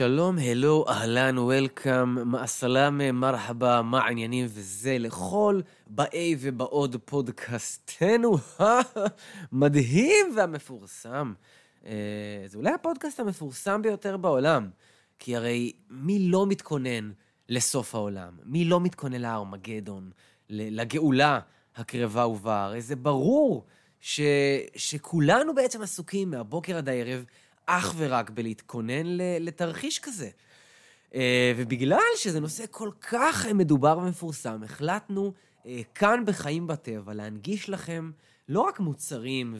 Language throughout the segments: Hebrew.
שלום, הלו, אהלן, וולקאם, מאסלאמה, מרחבה, מה העניינים וזה לכל באי ובעוד פודקאסטנו המדהים והמפורסם. אה, זה אולי הפודקאסט המפורסם ביותר בעולם, כי הרי מי לא מתכונן לסוף העולם? מי לא מתכונן לארמגדון, לגאולה הקרבה ובאה? הרי זה ברור ש, שכולנו בעצם עסוקים מהבוקר עד הערב אך ורק בלהתכונן לתרחיש כזה. אה, ובגלל שזה נושא כל כך מדובר ומפורסם, החלטנו אה, כאן בחיים בטבע להנגיש לכם לא רק מוצרים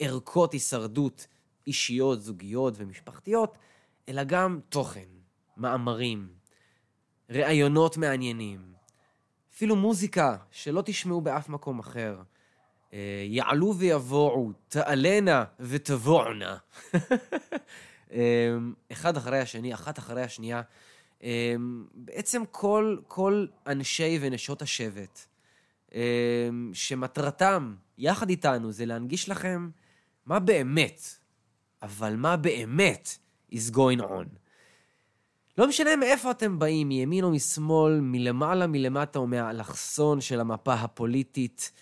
וערכות הישרדות אישיות, זוגיות ומשפחתיות, אלא גם תוכן, מאמרים, ראיונות מעניינים, אפילו מוזיקה שלא תשמעו באף מקום אחר. אה, יעלו ויבואו, תעלנה ותבואנה. אה, אחד אחרי השני, אחת אחרי השנייה. אה, בעצם כל, כל אנשי ונשות השבט, שמטרתם, יחד איתנו, זה להנגיש לכם מה באמת, אבל מה באמת is going on. לא משנה מאיפה אתם באים, מימין או משמאל, מלמעלה, מלמטה או מהאלכסון של המפה הפוליטית,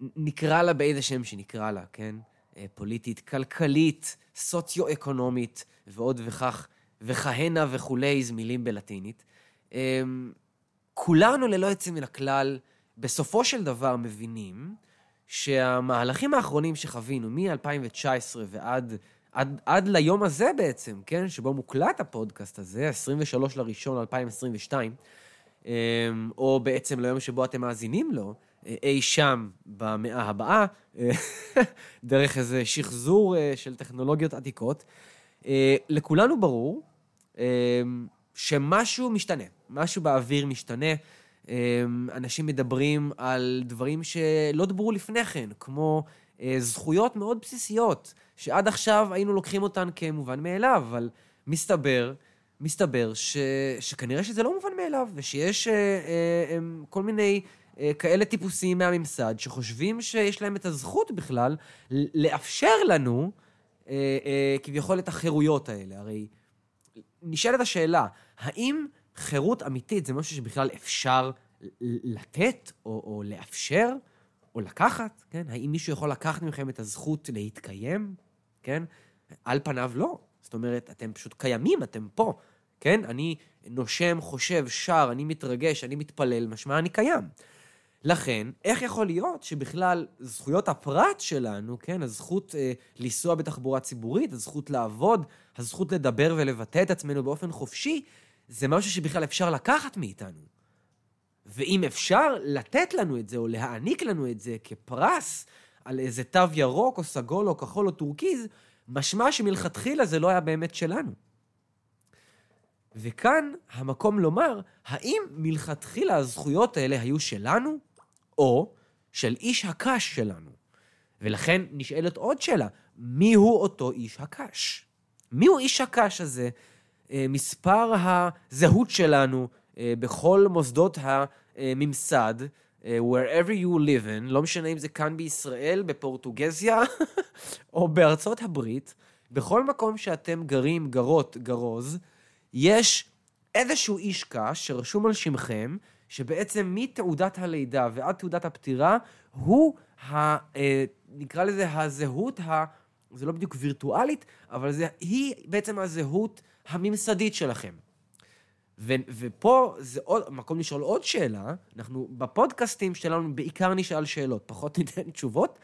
נקרא לה באיזה שם שנקרא לה, כן? אה, פוליטית, כלכלית, סוציו-אקונומית, ועוד וכך, וכהנה וכולי, זה מילים בלטינית. אמ, כולנו, ללא יוצא מן הכלל, בסופו של דבר מבינים שהמהלכים האחרונים שחווינו, מ-2019 ועד עד, עד ליום הזה בעצם, כן, שבו מוקלט הפודקאסט הזה, 23 לראשון 2022, אמ, או בעצם ליום שבו אתם מאזינים לו, אי שם במאה הבאה, דרך איזה שחזור אה, של טכנולוגיות עתיקות, אה, לכולנו ברור אה, שמשהו משתנה, משהו באוויר משתנה. אנשים מדברים על דברים שלא דברו לפני כן, כמו זכויות מאוד בסיסיות, שעד עכשיו היינו לוקחים אותן כמובן מאליו, אבל מסתבר, מסתבר ש, שכנראה שזה לא מובן מאליו, ושיש אה, אה, כל מיני אה, כאלה טיפוסים מהממסד, שחושבים שיש להם את הזכות בכלל לאפשר לנו אה, אה, כביכול את החירויות האלה. הרי נשאלת השאלה, האם חירות אמיתית זה משהו שבכלל אפשר לתת או, או לאפשר או לקחת, כן? האם מישהו יכול לקחת מכם את הזכות להתקיים, כן? על פניו לא. זאת אומרת, אתם פשוט קיימים, אתם פה, כן? אני נושם, חושב, שר, אני מתרגש, אני מתפלל, משמע אני קיים. לכן, איך יכול להיות שבכלל זכויות הפרט שלנו, כן, הזכות אה, לנסוע בתחבורה ציבורית, הזכות לעבוד, הזכות לדבר ולבטא את עצמנו באופן חופשי, זה משהו שבכלל אפשר לקחת מאיתנו. ואם אפשר לתת לנו את זה, או להעניק לנו את זה כפרס על איזה תו ירוק, או סגול, או כחול, או טורקיז, משמע שמלכתחילה זה לא היה באמת שלנו. וכאן המקום לומר, האם מלכתחילה הזכויות האלה היו שלנו, או של איש הקש שלנו. ולכן נשאלת עוד שאלה, מיהו אותו איש הקש? מיהו איש הקש הזה? אה, מספר הזהות שלנו אה, בכל מוסדות הממסד, אה, wherever you live in, לא משנה אם זה כאן בישראל, בפורטוגזיה או בארצות הברית, בכל מקום שאתם גרים, גרות, גרוז, יש איזשהו איש קש שרשום על שמכם, שבעצם מתעודת הלידה ועד תעודת הפטירה, הוא, ה, אה, נקרא לזה הזהות, ה, זה לא בדיוק וירטואלית, אבל זה, היא בעצם הזהות הממסדית שלכם. ו, ופה זה עוד, מקום לשאול עוד שאלה, אנחנו בפודקאסטים שלנו בעיקר נשאל שאלות, פחות ניתן תשובות.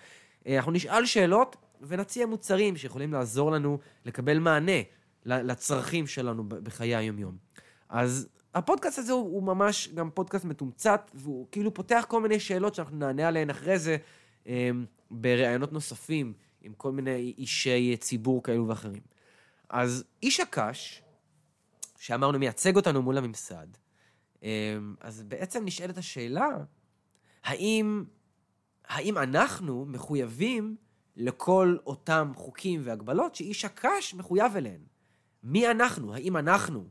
אה, אנחנו נשאל שאלות ונציע מוצרים שיכולים לעזור לנו לקבל מענה לצרכים שלנו בחיי היומיום. אז הפודקאסט הזה הוא, הוא ממש גם פודקאסט מתומצת, והוא כאילו פותח כל מיני שאלות שאנחנו נענה עליהן אחרי זה אה, בראיונות נוספים עם כל מיני אישי ציבור כאלו ואחרים. אז איש הקש, שאמרנו מייצג אותנו מול הממסד, אה, אז בעצם נשאלת השאלה, האם, האם אנחנו מחויבים לכל אותם חוקים והגבלות שאיש הקש מחויב אליהם? מי אנחנו? האם אנחנו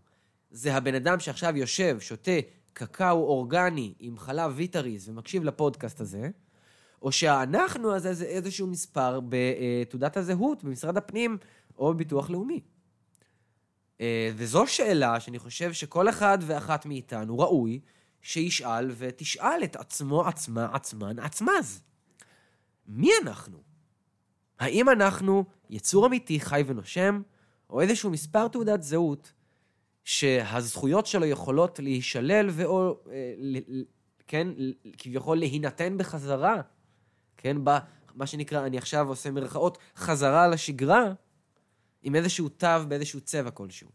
זה הבן אדם שעכשיו יושב, שותה קקאו אורגני עם חלב ויטריז ומקשיב לפודקאסט הזה, או שהאנחנו הזה זה איזשהו מספר בתעודת הזהות במשרד הפנים או בביטוח לאומי. אה, וזו שאלה שאני חושב שכל אחד ואחת מאיתנו ראוי שישאל ותשאל את עצמו, עצמה, עצמן, עצמז. מי אנחנו? האם אנחנו יצור אמיתי, חי ונושם, או איזשהו מספר תעודת זהות שהזכויות שלו יכולות להישלל ואו, אה, כן, כביכול להינתן בחזרה, כן, במה שנקרא, אני עכשיו עושה מרכאות, חזרה לשגרה, עם איזשהו תו באיזשהו צבע כלשהו.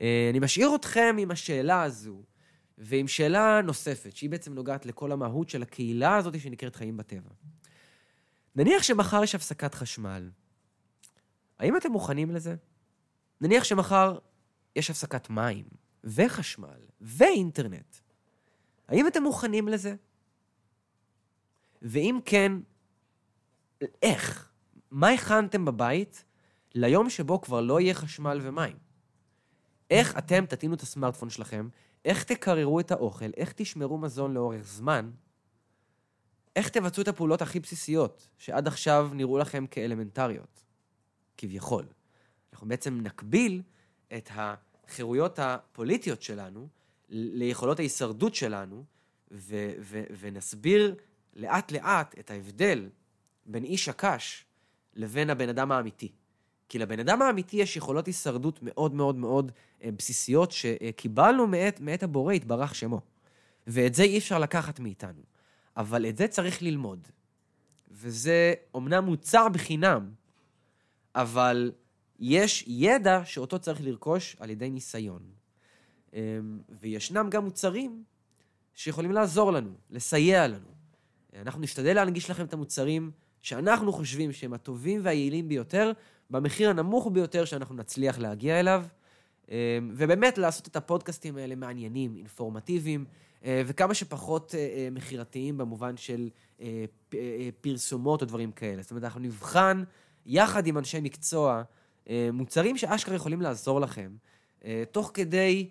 אה, אני משאיר אתכם עם השאלה הזו, ועם שאלה נוספת, שהיא בעצם נוגעת לכל המהות של הקהילה הזאת שנקראת חיים בטבע. נניח שמחר יש הפסקת חשמל. האם אתם מוכנים לזה? נניח שמחר יש הפסקת מים, וחשמל, ואינטרנט. האם אתם מוכנים לזה? ואם כן, איך? מה הכנתם בבית ליום שבו כבר לא יהיה חשמל ומים? איך אתם תטעינו את הסמארטפון שלכם, איך תקררו את האוכל, איך תשמרו מזון לאורך זמן, איך תבצעו את הפעולות הכי בסיסיות, שעד עכשיו נראו לכם כאלמנטריות, כביכול. אנחנו בעצם נקביל את החירויות הפוליטיות שלנו ליכולות ההישרדות שלנו, ו- ו- ונסביר לאט-לאט את ההבדל בין איש הקש לבין הבן אדם האמיתי. כי לבן אדם האמיתי יש יכולות הישרדות מאוד מאוד מאוד אה, בסיסיות שקיבלנו מאת, מאת הבורא, יתברך שמו. ואת זה אי אפשר לקחת מאיתנו. אבל את זה צריך ללמוד. וזה אומנם מוצר בחינם, אבל יש ידע שאותו צריך לרכוש על ידי ניסיון. אמ, וישנם גם מוצרים שיכולים לעזור לנו, לסייע לנו. אנחנו נשתדל להנגיש לכם את המוצרים שאנחנו חושבים שהם הטובים והיעילים ביותר, במחיר הנמוך ביותר שאנחנו נצליח להגיע אליו, אמ, ובאמת לעשות את הפודקאסטים האלה מעניינים, אינפורמטיביים, אה, וכמה שפחות אה, אה, מכירתיים במובן של פרסומות או דברים כאלה. זאת אומרת, אנחנו נבחן יחד עם אנשי מקצוע מוצרים שאשכרה יכולים לעזור לכם, תוך כדי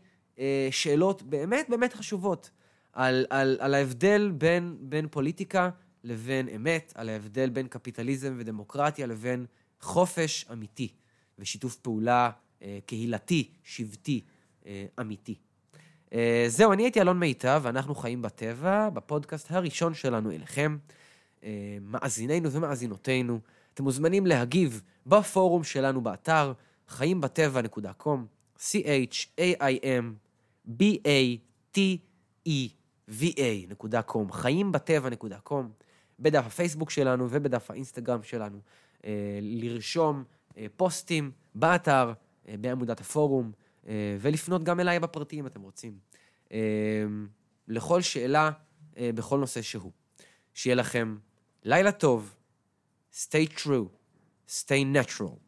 שאלות באמת באמת חשובות על, על, על ההבדל בין, בין פוליטיקה לבין אמת, על ההבדל בין קפיטליזם ודמוקרטיה לבין חופש אמיתי ושיתוף פעולה אה, קהילתי, שבטי, אה, אמיתי. אה, זהו, אני הייתי אלון מיטב, ואנחנו חיים בטבע, בפודקאסט הראשון שלנו אליכם. אה, מאזינינו ומאזינותינו, אתם מוזמנים להגיב בפורום שלנו באתר, חייםבטבע.com, c-h-a-i-m-b-a-t-e-v-a.com, חייםבטבע.com, בדף הפייסבוק שלנו ובדף האינסטגרם שלנו. אה, לרשום אה, פוסטים באתר, אה, בעמודת הפורום, ולפנות גם אליי בפרטי אם אתם רוצים. לכל שאלה, בכל נושא שהוא. שיהיה לכם לילה טוב, stay true, stay natural.